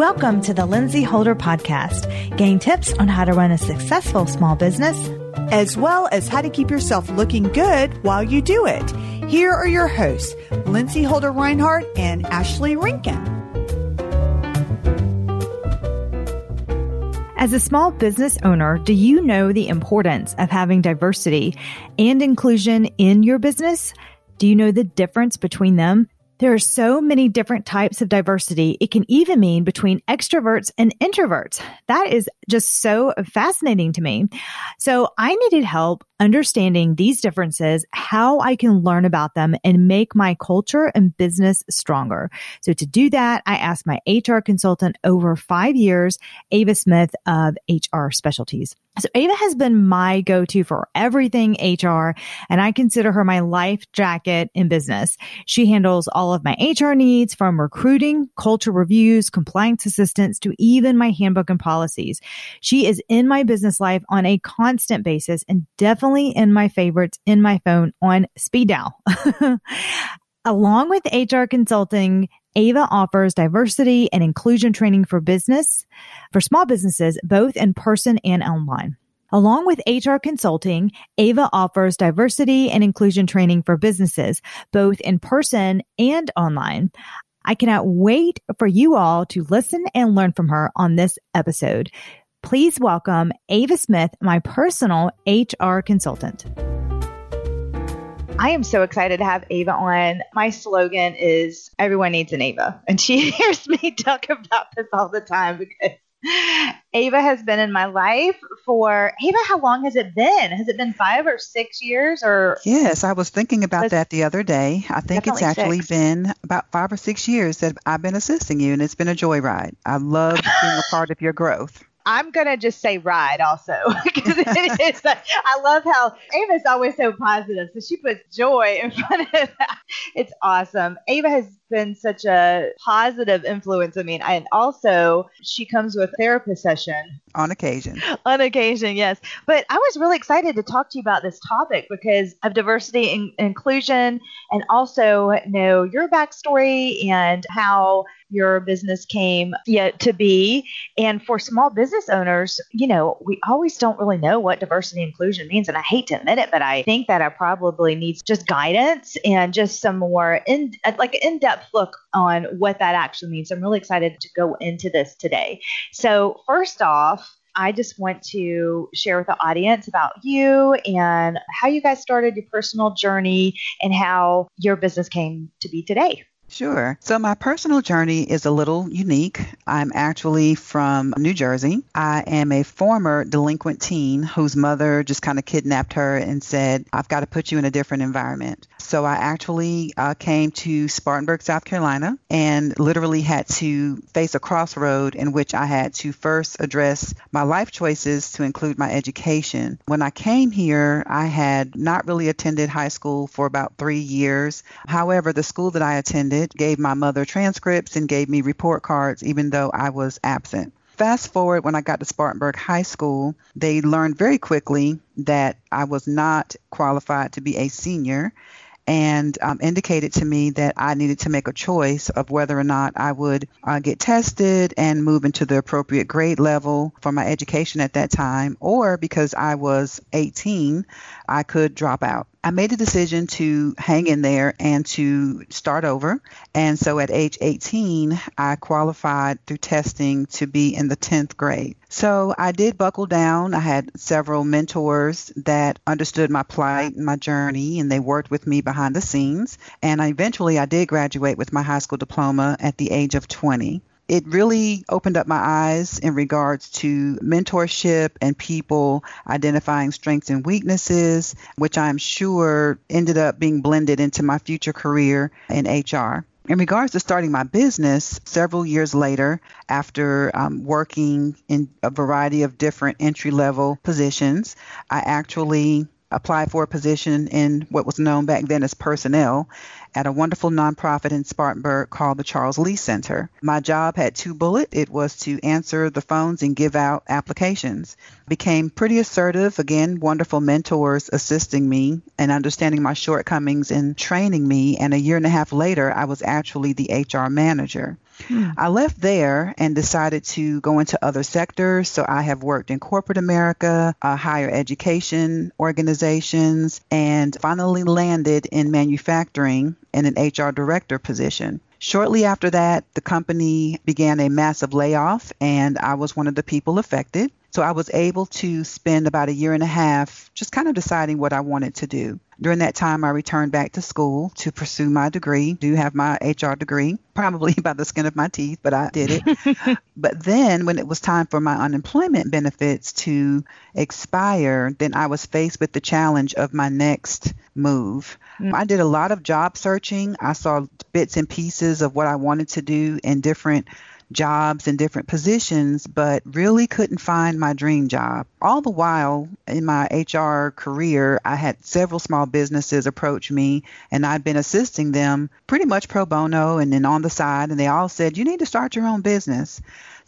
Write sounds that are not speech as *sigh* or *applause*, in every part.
Welcome to the Lindsey Holder Podcast. Gain tips on how to run a successful small business, as well as how to keep yourself looking good while you do it. Here are your hosts, Lindsey Holder Reinhardt and Ashley Rinkin. As a small business owner, do you know the importance of having diversity and inclusion in your business? Do you know the difference between them? There are so many different types of diversity. It can even mean between extroverts and introverts. That is just so fascinating to me. So I needed help understanding these differences, how I can learn about them and make my culture and business stronger. So to do that, I asked my HR consultant over five years, Ava Smith of HR Specialties. So Ava has been my go-to for everything HR and I consider her my life jacket in business. She handles all of my HR needs from recruiting, culture reviews, compliance assistance to even my handbook and policies. She is in my business life on a constant basis and definitely in my favorites in my phone on speed dial. *laughs* Along with HR consulting, Ava offers diversity and inclusion training for business, for small businesses, both in person and online. Along with HR consulting, Ava offers diversity and inclusion training for businesses, both in person and online. I cannot wait for you all to listen and learn from her on this episode. Please welcome Ava Smith, my personal HR consultant. I am so excited to have Ava on. My slogan is everyone needs an Ava. And she *laughs* hears me talk about this all the time because Ava has been in my life for Ava. How long has it been? Has it been five or six years? Or yes, I was thinking about that the other day. I think it's actually six. been about five or six years that I've been assisting you, and it's been a joyride. I love being a part of your growth. I'm gonna just say ride also *laughs* because it is. *laughs* I love how Ava's always so positive, so she puts joy in *laughs* front of that. It's awesome. Ava has been such a positive influence on me, and also she comes with therapist session on occasion. on occasion, yes. But I was really excited to talk to you about this topic because of diversity and inclusion, and also know your backstory and how your business came yet to be. And for small business owners, you know, we always don't really know what diversity and inclusion means. And I hate to admit it, but I think that I probably needs just guidance and just some more in like an in-depth look on what that actually means. I'm really excited to go into this today. So first off, I just want to share with the audience about you and how you guys started your personal journey and how your business came to be today. Sure. So my personal journey is a little unique. I'm actually from New Jersey. I am a former delinquent teen whose mother just kind of kidnapped her and said, I've got to put you in a different environment. So I actually uh, came to Spartanburg, South Carolina, and literally had to face a crossroad in which I had to first address my life choices to include my education. When I came here, I had not really attended high school for about three years. However, the school that I attended, gave my mother transcripts, and gave me report cards, even though I was absent. Fast forward when I got to Spartanburg High School, they learned very quickly that I was not qualified to be a senior and um, indicated to me that I needed to make a choice of whether or not I would uh, get tested and move into the appropriate grade level for my education at that time, or because I was 18, I could drop out. I made a decision to hang in there and to start over. And so at age 18, I qualified through testing to be in the 10th grade. So I did buckle down. I had several mentors that understood my plight and my journey, and they worked with me behind the scenes. And eventually, I did graduate with my high school diploma at the age of 20 it really opened up my eyes in regards to mentorship and people identifying strengths and weaknesses, which I'm sure ended up being blended into my future career in HR. In regards to starting my business, several years later, after um, working in a variety of different entry level positions, I actually applied for a position in what was known back then as personnel at a wonderful nonprofit in Spartanburg called the Charles Lea Center. My job had two bullets. It was to answer the phones and give out applications. Became pretty assertive, again, wonderful mentors assisting me and understanding my shortcomings and training me. And a year and a half later, I was actually the HR manager. Hmm. I left there and decided to go into other sectors. So I have worked in corporate America, uh, higher education organizations, and finally landed in manufacturing in an HR director position. Shortly after that, the company began a massive layoff, and I was one of the people affected. So I was able to spend about a year and a half just kind of deciding what I wanted to do. During that time, I returned back to school to pursue my degree. Do have my HR degree, *laughs* probably by the skin of my teeth, but I did it. *laughs* but then, when it was time for my unemployment benefits to expire, then I was faced with the challenge of my next move. Mm. I did a lot of job searching. I saw bits and pieces of what I wanted to do in different jobs in different positions, but really couldn't find my dream job. All the while in my HR career, I had several small businesses approach me, and I'd been assisting them pretty much pro bono and then on the side, and they all said, You need to start your own business.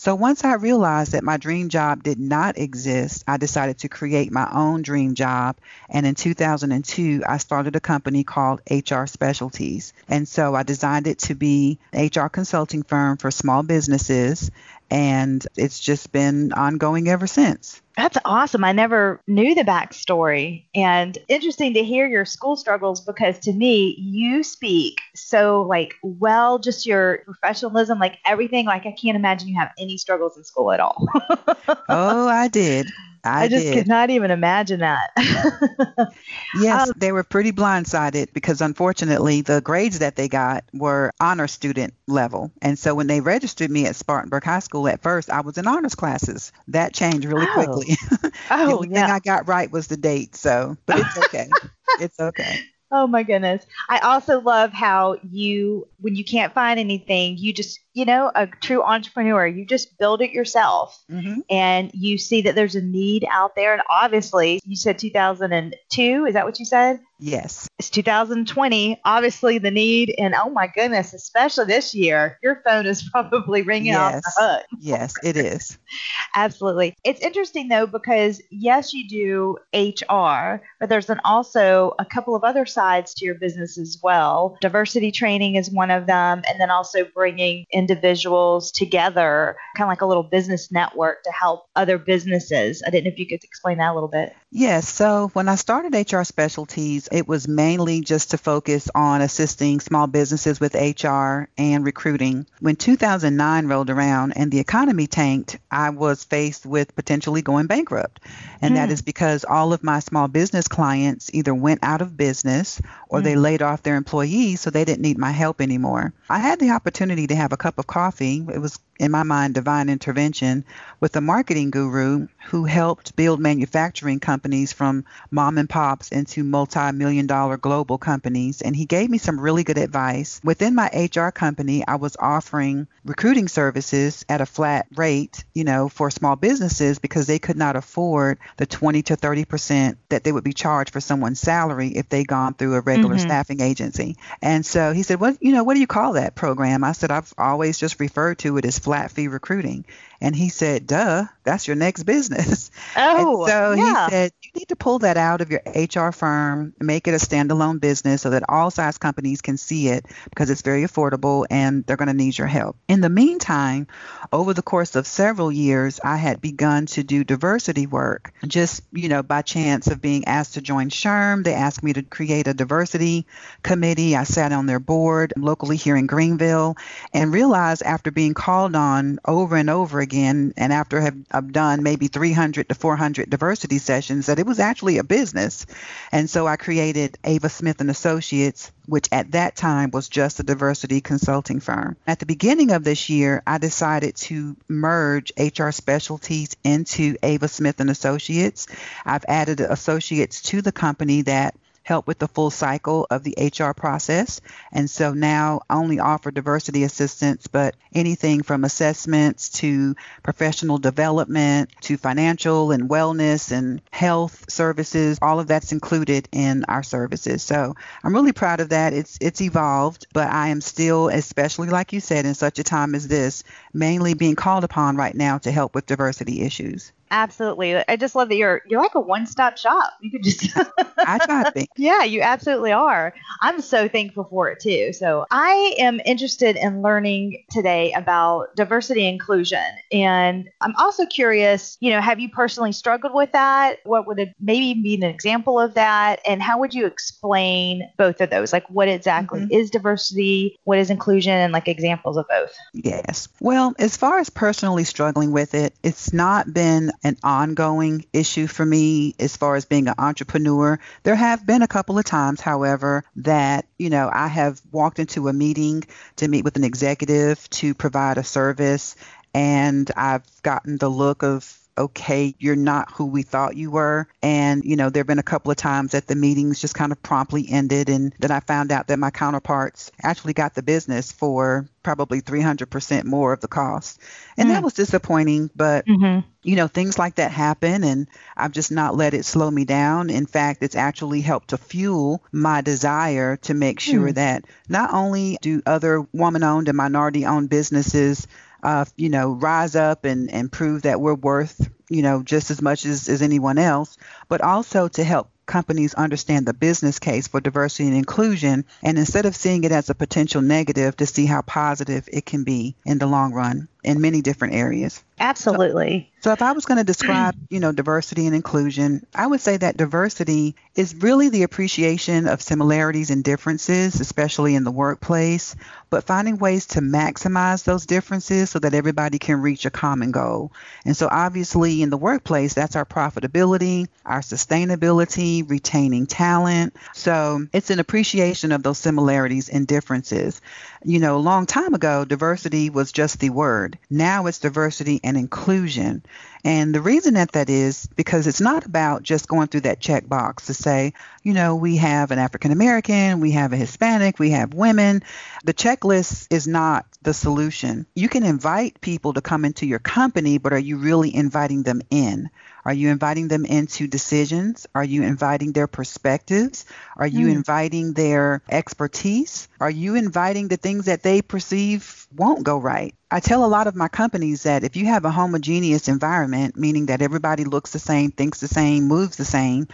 So once I realized that my dream job did not exist, I decided to create my own dream job. And in 2002, I started a company called HR Specialties. And so I designed it to be an HR consulting firm for small businesses. And it's just been ongoing ever since. That's awesome. I never knew the backstory. And interesting to hear your school struggles because to me, you speak so like well, just your professionalism, like everything. Like I can't imagine you have any struggles in school at all. *laughs* oh, I did. I, I just did. could not even imagine that. *laughs* yes, um, they were pretty blindsided because unfortunately the grades that they got were honor student level. And so when they registered me at Spartanburg High School at first, I was in honors classes. That changed really oh. quickly. *laughs* oh, the only yeah. thing I got right was the date. So, but it's okay. *laughs* it's okay. Oh my goodness. I also love how you, when you can't find anything, you just you know, a true entrepreneur, you just build it yourself mm-hmm. and you see that there's a need out there. And obviously, you said 2002. Is that what you said? Yes. It's 2020. Obviously, the need, and oh my goodness, especially this year, your phone is *laughs* probably ringing yes. off the hook. yes, it is. *laughs* Absolutely. It's interesting though, because yes, you do HR, but there's an also a couple of other sides to your business as well. Diversity training is one of them, and then also bringing individuals together, kind of like a little business network to help other businesses. I didn't know if you could explain that a little bit. Yes. So when I started HR Specialties, it was mainly just to focus on assisting small businesses with HR and recruiting. When 2009 rolled around and the economy tanked, I was faced with potentially going bankrupt. And that hmm. is because all of my small business clients either went out of business or mm. they laid off their employees so they didn't need my help anymore. I had the opportunity to have a cup of coffee. It was in my mind, divine intervention with a marketing guru who helped build manufacturing companies from mom and pops into multi million dollar global companies. And he gave me some really good advice. Within my HR company, I was offering recruiting services at a flat rate, you know, for small businesses because they could not afford the 20 to 30% that they would be charged for someone's salary if they gone through a regular mm-hmm. staffing agency. And so he said, What, you know, what do you call that program? I said, I've always just referred to it as flat fee recruiting. And he said, duh, that's your next business. *laughs* Oh, and so yeah. he said, you need to pull that out of your HR firm, make it a standalone business so that all size companies can see it because it's very affordable and they're going to need your help. In the meantime, over the course of several years, I had begun to do diversity work just, you know, by chance of being asked to join SHRM. They asked me to create a diversity committee. I sat on their board locally here in Greenville and realized after being called on over and over again again, and after have, have done maybe 300 to 400 diversity sessions, that it was actually a business. And so I created Ava Smith and Associates, which at that time was just a diversity consulting firm. At the beginning of this year, I decided to merge HR specialties into Ava Smith and Associates. I've added associates to the company that help with the full cycle of the HR process. And so now only offer diversity assistance, but anything from assessments to professional development to financial and wellness and health services, all of that's included in our services. So I'm really proud of that. It's it's evolved, but I am still, especially like you said, in such a time as this, mainly being called upon right now to help with diversity issues. Absolutely. I just love that you're you're like a one-stop shop. You could just *laughs* I try to be. Yeah, you absolutely are. I'm so thankful for it too. So, I am interested in learning today about diversity and inclusion. And I'm also curious, you know, have you personally struggled with that? What would it maybe be an example of that? And how would you explain both of those? Like what exactly mm-hmm. is diversity, what is inclusion and like examples of both? Yes. Well, as far as personally struggling with it, it's not been an ongoing issue for me as far as being an entrepreneur. There have been a couple of times, however, that, you know, I have walked into a meeting to meet with an executive to provide a service and I've gotten the look of okay, you're not who we thought you were. And, you know, there have been a couple of times that the meetings just kind of promptly ended. And then I found out that my counterparts actually got the business for probably 300% more of the cost. And mm. that was disappointing. But, mm-hmm. you know, things like that happen. And I've just not let it slow me down. In fact, it's actually helped to fuel my desire to make sure mm. that not only do other woman owned and minority owned businesses uh, you know, rise up and, and prove that we're worth, you know, just as much as, as anyone else, but also to help companies understand the business case for diversity and inclusion. And instead of seeing it as a potential negative to see how positive it can be in the long run in many different areas. Absolutely. So, so if I was going to describe, you know, diversity and inclusion, I would say that diversity is really the appreciation of similarities and differences, especially in the workplace, but finding ways to maximize those differences so that everybody can reach a common goal. And so obviously in the workplace, that's our profitability, our sustainability, retaining talent. So it's an appreciation of those similarities and differences. You know, a long time ago, diversity was just the word. Now it's diversity and inclusion. And the reason that that is because it's not about just going through that checkbox to say, you know, we have an African American, we have a Hispanic, we have women. The checklist is not the solution. You can invite people to come into your company, but are you really inviting them in? Are you inviting them into decisions? Are you inviting their perspectives? Are you mm. inviting their expertise? Are you inviting the things that they perceive won't go right? I tell a lot of my companies that if you have a homogeneous environment, meaning that everybody looks the same, thinks the same, moves the same,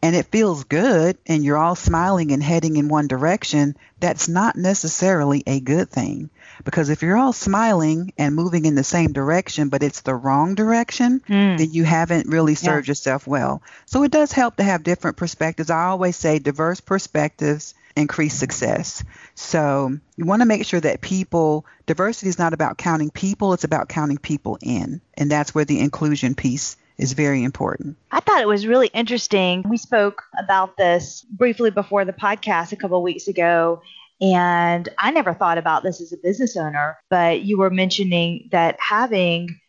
and it feels good and you're all smiling and heading in one direction, that's not necessarily a good thing. Because if you're all smiling and moving in the same direction, but it's the wrong direction, mm. then you haven't really served yeah. yourself well. So it does help to have different perspectives. I always say diverse perspectives increase success. So you want to make sure that people, diversity is not about counting people, it's about counting people in. And that's where the inclusion piece is very important. I thought it was really interesting. We spoke about this briefly before the podcast a couple of weeks ago, and I never thought about this as a business owner, but you were mentioning that having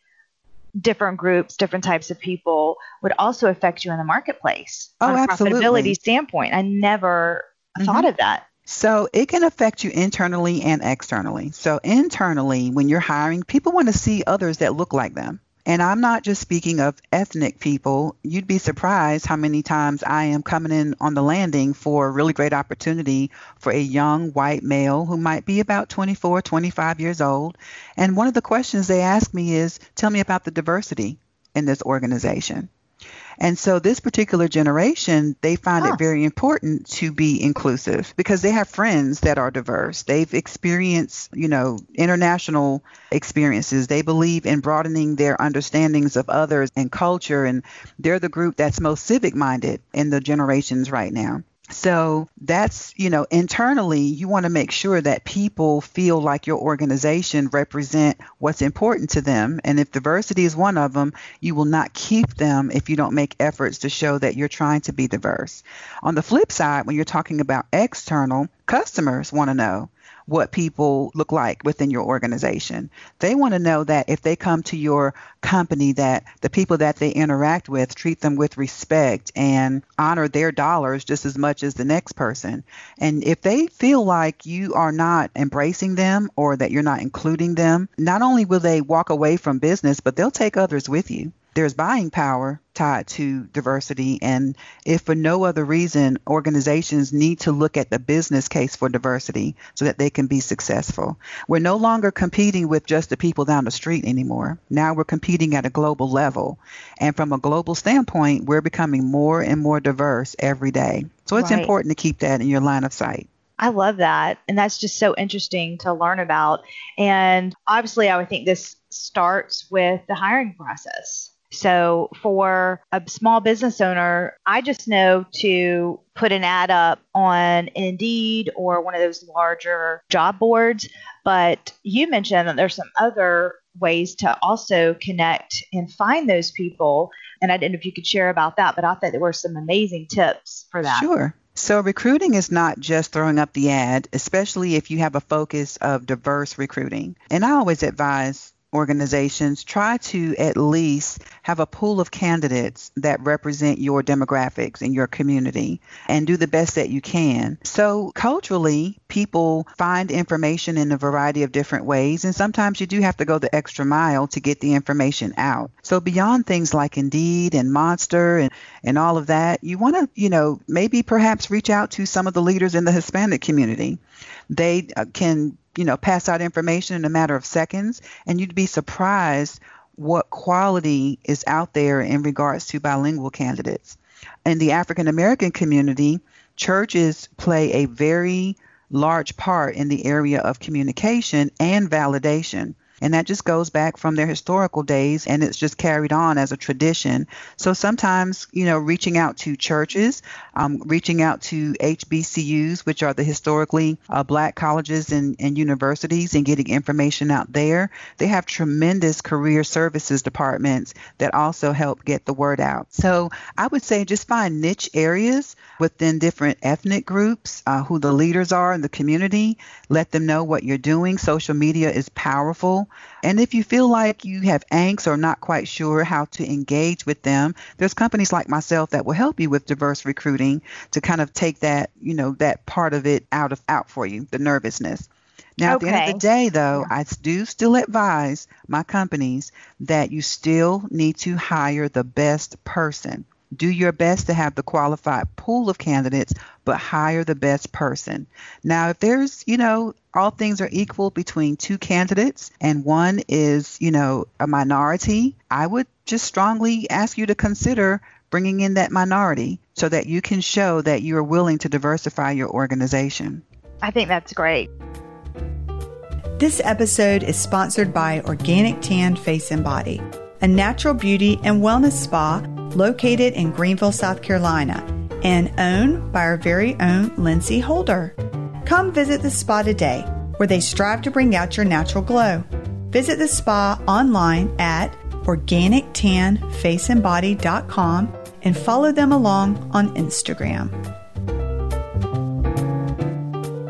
different groups, different types of people would also affect you in the marketplace oh, on a absolutely. profitability standpoint. I never mm-hmm. thought of that. So it can affect you internally and externally. So internally, when you're hiring, people want to see others that look like them. And I'm not just speaking of ethnic people. You'd be surprised how many times I am coming in on the landing for a really great opportunity for a young white male who might be about 24, 25 years old. And one of the questions they ask me is, tell me about the diversity in this organization. And so this particular generation, they find huh. it very important to be inclusive because they have friends that are diverse. They've experienced, you know, international experiences. They believe in broadening their understandings of others and culture and they're the group that's most civic minded in the generations right now. So that's, you know, internally, you want to make sure that people feel like your organization represent what's important to them. And if diversity is one of them, you will not keep them if you don't make efforts to show that you're trying to be diverse. On the flip side, when you're talking about external, customers want to know what people look like within your organization. They want to know that if they come to your company that the people that they interact with treat them with respect and honor their dollars just as much as the next person. And if they feel like you are not embracing them or that you're not including them, not only will they walk away from business, but they'll take others with you. There's buying power tied to diversity. And if for no other reason, organizations need to look at the business case for diversity so that they can be successful. We're no longer competing with just the people down the street anymore. Now we're competing at a global level. And from a global standpoint, we're becoming more and more diverse every day. So it's right. important to keep that in your line of sight. I love that. And that's just so interesting to learn about. And obviously, I would think this starts with the hiring process. So for a small business owner, I just know to put an ad up on Indeed or one of those larger job boards. But you mentioned that there's some other ways to also connect and find those people. And I didn't know if you could share about that, but I thought there were some amazing tips for that. Sure. So, recruiting is not just throwing up the ad, especially if you have a focus of diverse recruiting. And I always advise organizations try to at least have a pool of candidates that represent your demographics and your community and do the best that you can. So, culturally, people find information in a variety of different ways, and sometimes you do have to go the extra mile to get the information out. So, beyond things like Indeed and Monster and, and all of that, you want to, you know, maybe perhaps reach out to some of the leaders in the Hispanic community. They uh, can you know, pass out information in a matter of seconds, and you'd be surprised what quality is out there in regards to bilingual candidates. In the African American community, churches play a very large part in the area of communication and validation. And that just goes back from their historical days and it's just carried on as a tradition. So sometimes, you know, reaching out to churches, um, reaching out to HBCUs, which are the historically uh, black colleges and, and universities, and getting information out there. They have tremendous career services departments that also help get the word out. So I would say just find niche areas within different ethnic groups, uh, who the leaders are in the community. Let them know what you're doing. Social media is powerful. And if you feel like you have angst or not quite sure how to engage with them, there's companies like myself that will help you with diverse recruiting to kind of take that, you know, that part of it out of out for you, the nervousness. Now, okay. at the end of the day, though. I do still advise my companies that you still need to hire the best person. Do your best to have the qualified pool of candidates, but hire the best person. Now, if there's, you know, all things are equal between two candidates and one is, you know, a minority, I would just strongly ask you to consider bringing in that minority so that you can show that you're willing to diversify your organization. I think that's great. This episode is sponsored by Organic Tan Face and Body, a natural beauty and wellness spa located in Greenville, South Carolina, and owned by our very own Lindsey Holder. Come visit the spa today, where they strive to bring out your natural glow. Visit the spa online at organictanfaceandbody.com and follow them along on Instagram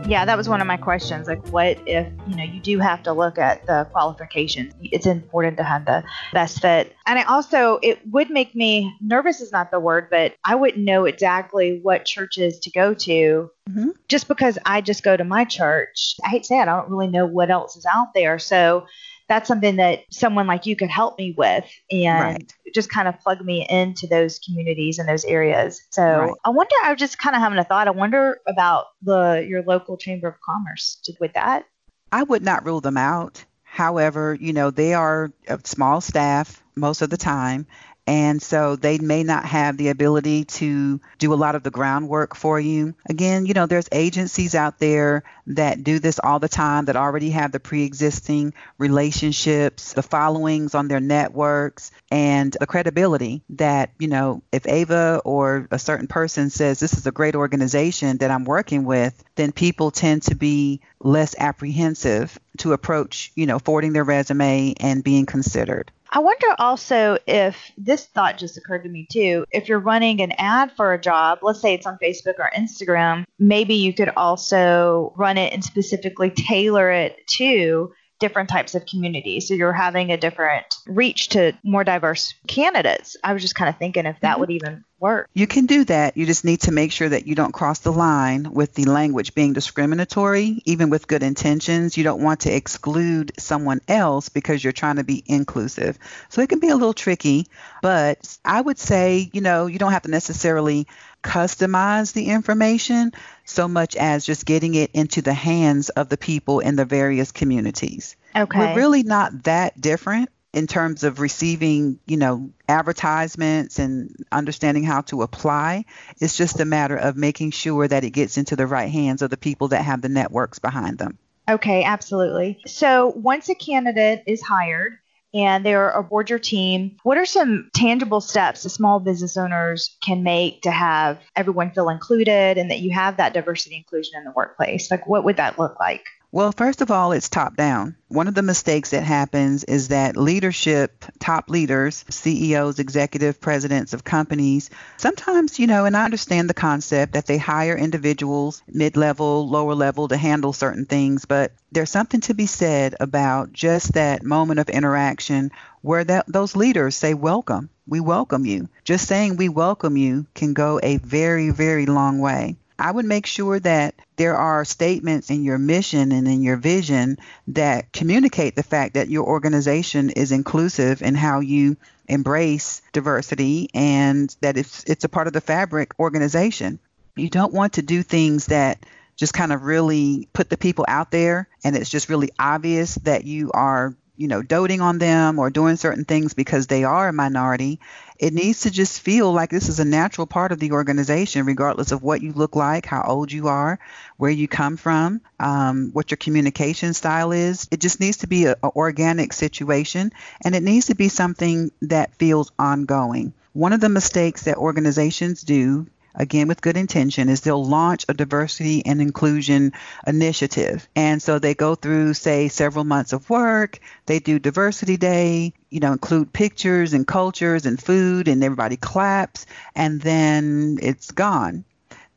yeah, that was one of my questions. Like, what if, you know, you do have to look at the qualifications? It's important to have the best fit. And I also, it would make me nervous, is not the word, but I wouldn't know exactly what churches to go to mm-hmm. just because I just go to my church. I hate to say it, I don't really know what else is out there. So, that's something that someone like you could help me with and right. just kind of plug me into those communities and those areas. So right. I wonder, I was just kind of having a thought. I wonder about the your local chamber of commerce with that. I would not rule them out. However, you know, they are a small staff most of the time, and so they may not have the ability to do a lot of the groundwork for you. Again, you know, there's agencies out there that do this all the time that already have the pre existing relationships, the followings on their networks, and the credibility that, you know, if Ava or a certain person says this is a great organization that I'm working with, then people tend to be less apprehensive to approach, you know, forwarding their resume and being considered. I wonder also if this thought just occurred to me too. If you're running an ad for a job, let's say it's on Facebook or Instagram, maybe you could also run it and specifically tailor it to different types of communities. So you're having a different reach to more diverse candidates. I was just kind of thinking if that mm-hmm. would even work? You can do that. You just need to make sure that you don't cross the line with the language being discriminatory, even with good intentions. You don't want to exclude someone else because you're trying to be inclusive. So it can be a little tricky, but I would say, you know, you don't have to necessarily customize the information so much as just getting it into the hands of the people in the various communities. Okay. We're really not that different in terms of receiving, you know, advertisements and understanding how to apply. It's just a matter of making sure that it gets into the right hands of the people that have the networks behind them. Okay, absolutely. So once a candidate is hired, and they're aboard your team. What are some tangible steps the small business owners can make to have everyone feel included and that you have that diversity inclusion in the workplace? Like, what would that look like? Well, first of all, it's top down. One of the mistakes that happens is that leadership, top leaders, CEOs, executive presidents of companies, sometimes, you know, and I understand the concept that they hire individuals, mid level, lower level, to handle certain things, but there's something to be said about just that moment of interaction where that, those leaders say, Welcome, we welcome you. Just saying we welcome you can go a very, very long way. I would make sure that there are statements in your mission and in your vision that communicate the fact that your organization is inclusive in how you embrace diversity and that it's it's a part of the fabric organization. You don't want to do things that just kind of really put the people out there and it's just really obvious that you are you know, doting on them or doing certain things because they are a minority. It needs to just feel like this is a natural part of the organization, regardless of what you look like, how old you are, where you come from, um, what your communication style is. It just needs to be an organic situation and it needs to be something that feels ongoing. One of the mistakes that organizations do again with good intention, is they'll launch a diversity and inclusion initiative. And so they go through, say, several months of work. They do diversity day, you know, include pictures and cultures and food, and everybody claps, and then it's gone.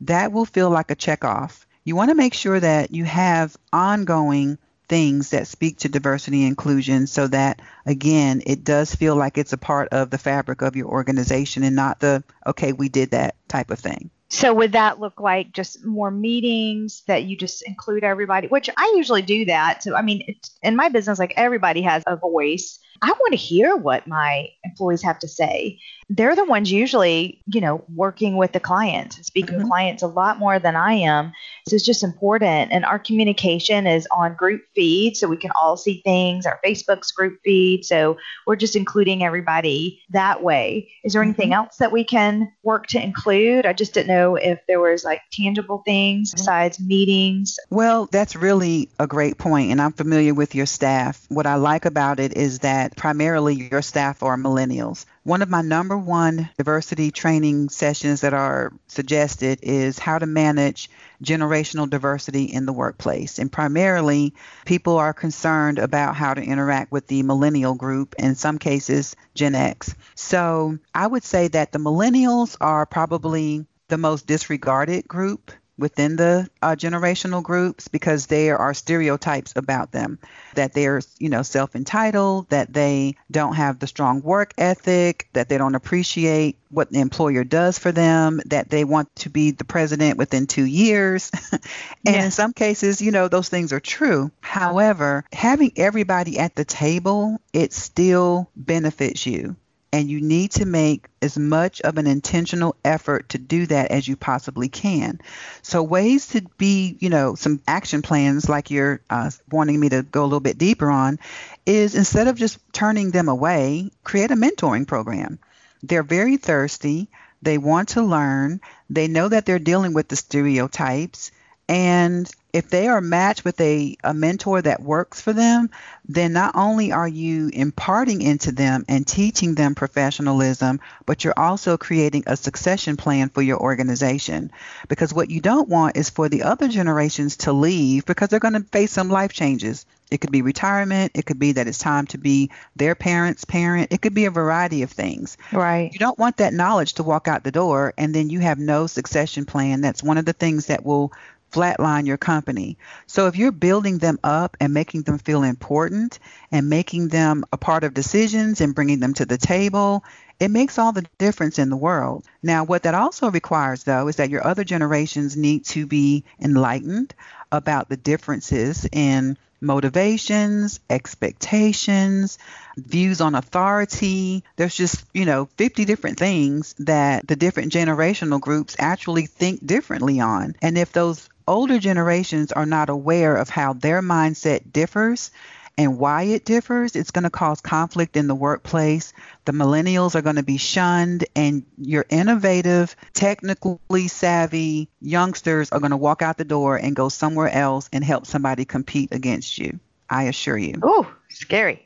That will feel like a check off. You want to make sure that you have ongoing things that speak to diversity and inclusion so that again it does feel like it's a part of the fabric of your organization and not the okay we did that type of thing. So would that look like just more meetings that you just include everybody which i usually do that. So i mean in my business like everybody has a voice I want to hear what my employees have to say. They're the ones usually, you know, working with the client, speaking mm-hmm. to clients a lot more than I am. So it's just important. And our communication is on group feed so we can all see things, our Facebook's group feed. So we're just including everybody that way. Is there anything mm-hmm. else that we can work to include? I just didn't know if there was like tangible things mm-hmm. besides meetings. Well, that's really a great point, and I'm familiar with your staff. What I like about it is that primarily your staff are millennials. One of my number one diversity training sessions that are suggested is how to manage generational diversity in the workplace. And primarily, people are concerned about how to interact with the millennial group, in some cases, Gen X. So I would say that the millennials are probably the most disregarded group within the uh, generational groups because there are stereotypes about them. That they're you know self-entitled that they don't have the strong work ethic that they don't appreciate what the employer does for them that they want to be the president within two years. *laughs* And in some cases you know those things are true. However having everybody at the table it still benefits you and you need to make as much of an intentional effort to do that as you possibly can. So, ways to be, you know, some action plans like you're uh, wanting me to go a little bit deeper on is instead of just turning them away, create a mentoring program. They're very thirsty, they want to learn, they know that they're dealing with the stereotypes. And if they are matched with a, a mentor that works for them, then not only are you imparting into them and teaching them professionalism, but you're also creating a succession plan for your organization. Because what you don't want is for the other generations to leave because they're going to face some life changes. It could be retirement. It could be that it's time to be their parents' parent. It could be a variety of things. Right. You don't want that knowledge to walk out the door and then you have no succession plan. That's one of the things that will flatline your company. So if you're building them up and making them feel important and making them a part of decisions and bringing them to the table, it makes all the difference in the world. Now, what that also requires, though, is that your other generations need to be enlightened about the differences in motivations, expectations, views on authority. There's just, you know, 50 different things that the different generational groups actually think differently on. And if those older generations are not aware of how their mindset differs, and why it differs, it's going to cause conflict in the workplace. The millennials are going to be shunned, and your innovative, technically savvy youngsters are going to walk out the door and go somewhere else and help somebody compete against you. I assure you. Scary.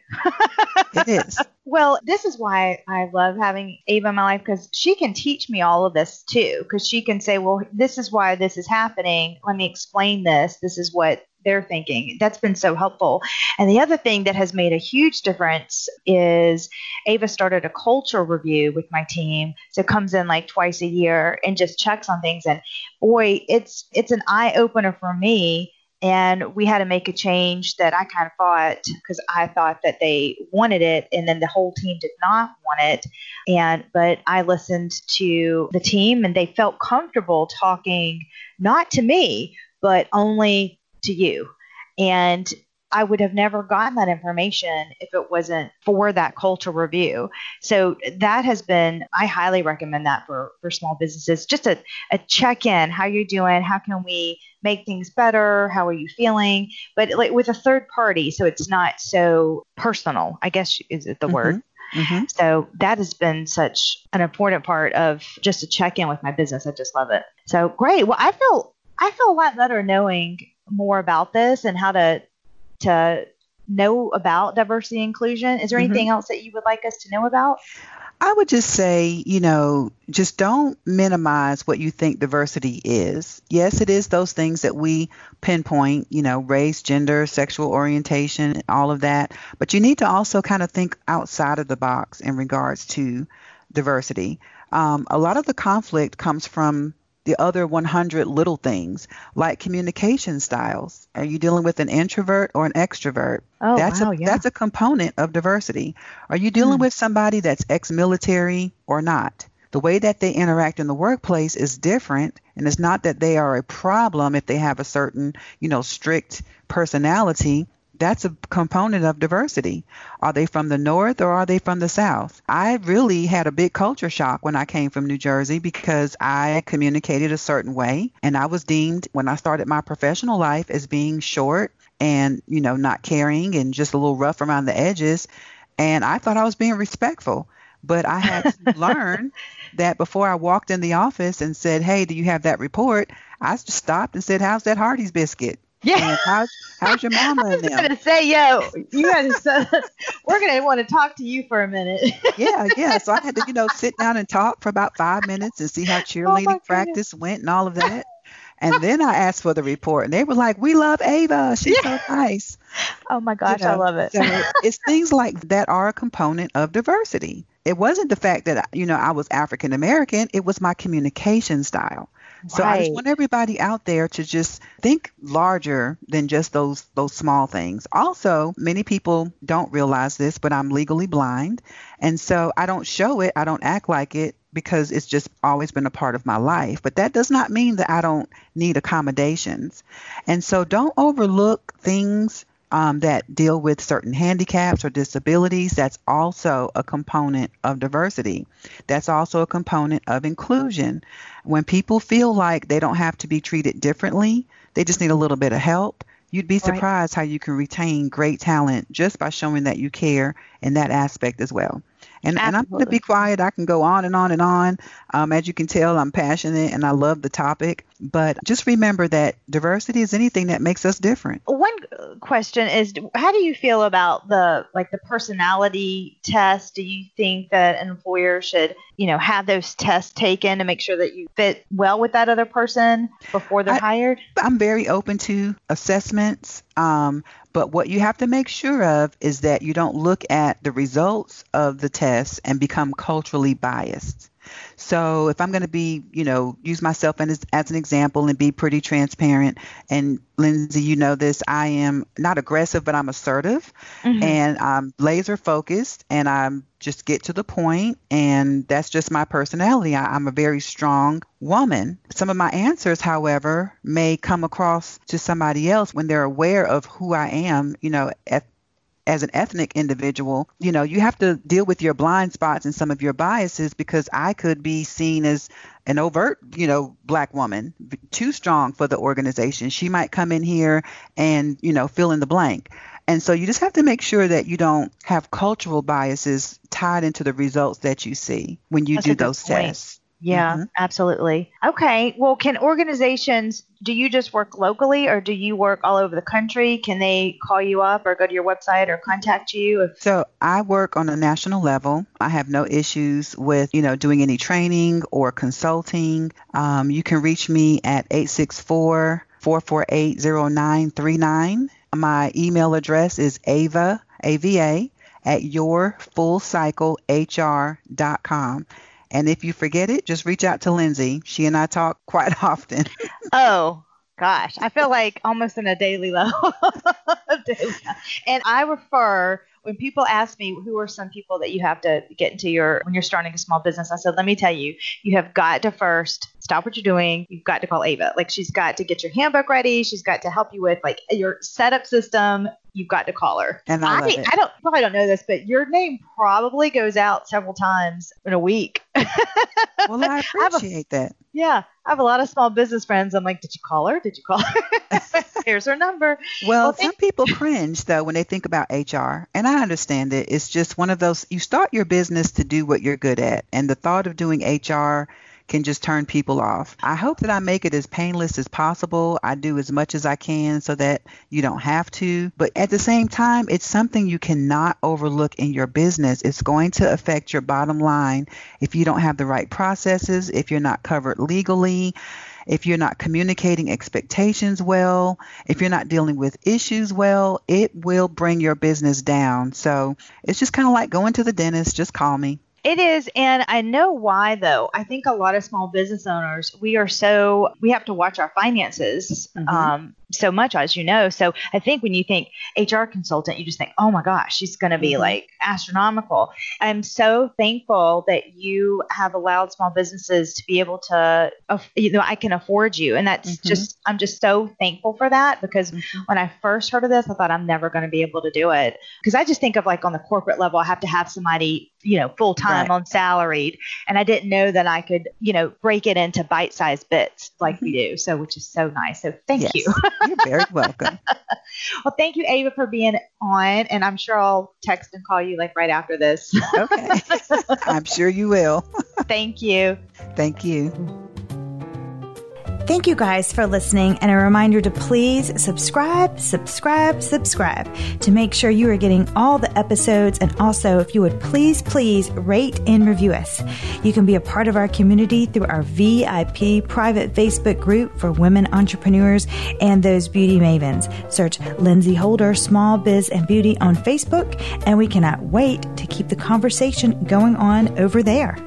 it is. *laughs* Well, this is why I love having Ava in my life because she can teach me all of this too. Because she can say, well, this is why this is happening. Let me explain this. This is what they're thinking. That's been so helpful. And the other thing that has made a huge difference is Ava started a culture review with my team. So it comes in like twice a year and just checks on things. And boy, it's it's an eye opener for me. And we had to make a change that I kind of thought because I thought that they wanted it, and then the whole team did not want it. And but I listened to the team, and they felt comfortable talking not to me, but only to you. And I would have never gotten that information if it wasn't for that culture review. So that has been, I highly recommend that for, for small businesses. Just a, a check in, how you're doing, how can we make things better, how are you feeling? But like with a third party, so it's not so personal, I guess is it the mm-hmm. word. Mm-hmm. So that has been such an important part of just a check in with my business. I just love it. So great. Well, I feel I feel a lot better knowing more about this and how to to know about diversity and inclusion. Is there mm-hmm. anything else that you would like us to know about? I would just say, you know, just don't minimize what you think diversity is. Yes, it is those things that we pinpoint, you know, race, gender, sexual orientation, all of that. But you need to also kind of think outside of the box in regards to diversity. Um, a lot of the conflict comes from the other 100 little things like communication styles. Are you dealing with an introvert or an extrovert? Oh, that's wow, a yeah. that's a component of diversity. Are you dealing hmm. with somebody that's ex-military or not? The way that they interact in the workplace is different, and it's not that they are a problem if they have a certain, you know, strict personality that's a component of diversity. Are they from the North or are they from the South? I really had a big culture shock when I came from New Jersey because I communicated a certain way and I was deemed when I started my professional life as being short and, you know, not caring and just a little rough around the edges. And I thought I was being respectful. But I had to *laughs* learn that before I walked in the office and said, Hey, do you have that report? I just stopped and said, How's that Hardee's biscuit? Yeah. how's, how's your *laughs* mama I was going to say, yo, you had to, *laughs* *laughs* we're going to want to talk to you for a minute. yeah, yeah. So I had to, you know, sit down and talk for about five minutes and see how oh, cheerleading oh practice went and all of that. And then I asked for the report, and they were like, "We love Ava. She's yeah. so nice." Oh my gosh, you know, I love it. so it's things like that are a component of diversity. It wasn't the fact that you know I was African American; it was my communication style. So I just want everybody out there to just think larger than just those those small things. Also, many people don't realize this, but I'm legally blind, and so I don't show it, I don't act like it because it's just always been a part of my life. But that does not mean that I don't need accommodations. And so don't overlook things um, that deal with certain handicaps or disabilities, that's also a component of diversity. That's also a component of inclusion. When people feel like they don't have to be treated differently, they just need a little bit of help. You'd be surprised right. how you can retain great talent just by showing that you care in that aspect as well. And, and I'm going to be quiet. I can go on and on and on. Um, as you can tell, I'm passionate and I love the topic. But just remember that diversity is anything that makes us different. One question is, how do you feel about the like the personality test? Do you think that an employer should, you know, have those tests taken to make sure that you fit well with that other person before they're I, hired? I'm very open to assessments. Um, but what you have to make sure of is that you don't look at the results of the test and become culturally biased. So if I'm going to be, you know, use myself as, as an example and be pretty transparent, and Lindsey, you know this, I am not aggressive, but I'm assertive mm-hmm. and I'm laser focused and I'm just get to the point and that's just my personality. I, I'm a very strong woman. Some of my answers, however, may come across to somebody else when they're aware of who I am, you know, at as an ethnic individual, you know, you have to deal with your blind spots and some of your biases because I could be seen as an overt, you know, black woman, too strong for the organization. She might come in here and, you know, fill in the blank. And so you just have to make sure that you don't have cultural biases tied into the results that you see when you That's do those point. tests. Yeah, mm-hmm. absolutely. Okay. Well, can organizations, do you just work locally or do you work all over the country? Can they call you up or go to your website or contact you? So I work on a national level. I have no issues with, you know, doing any training or consulting. Um, you can reach me at 864 448 0939. My email address is ava, A-V-A, at yourfullcyclehr.com. And if you forget it, just reach out to Lindsey. She and I talk *laughs* quite often. oh, gosh. I feel like almost in a *laughs* daily level. and I refer when people ask me who are some people that you have to get into your when you're starting a small business, I said, let me tell you, you have got to first stop what you're doing. You've got to call Ava. Like she's got to get your handbook ready. She's got to help you with like your setup system. You've got to call her. And I, I, I don't probably don't know this, but your name probably goes out several times in a week. *laughs* well, I appreciate I a, that. Yeah, I have a lot of small business friends. I'm like, did you call her? Did you call her? *laughs* Here's her number. Well, well some people *laughs* cringe though when they think about HR, and I understand it. It's just one of those. You start your business to do what you're good at, and the thought of doing HR can just turn people off. I hope that I make it as painless as possible. I do as much as I can so that you don't have to. But at the same time, it's something you cannot overlook in your business. It's going to affect your bottom line if you don't have the right processes, if you're not covered legally if you're not communicating expectations well, if you're not dealing with issues well, it will bring your business down. So it's just kind of like going to the dentist, just call me. It is, and I know why though. I think a lot of small business owners, we are so we have to watch our finances. Mm-hmm. Um, so much, as you know. So I think when you think HR consultant, you just think, oh my gosh, she's going to be mm-hmm. like astronomical. I'm so thankful that you have allowed small businesses to be able to, you know, I can afford you. And that's mm-hmm. just, I'm just so thankful for that because mm-hmm. when I first heard of this, I thought I'm never going to be able to do it. Because I just think of like on the corporate level, I have to have somebody, you know, full time right. on salaried. And I didn't know that I could, you know, break it into bite sized bits like we mm-hmm. do. So, which is so nice. So thank yes. you. *laughs* You're very welcome. *laughs* well, thank you, Ava, for being on. And I'm sure I'll text and call you like right after this. okay. *laughs* I'm sure you will. thank you. Thank you. Thank you guys for listening, and a reminder to please subscribe, subscribe, subscribe to make sure you are getting all the episodes. And also, if you would please, please rate and review us. You can be a part of our community through our VIP private Facebook group for women entrepreneurs and those beauty mavens. Search Lindsey Holder Small Biz and Beauty on Facebook, and we cannot wait to keep the conversation going on over there.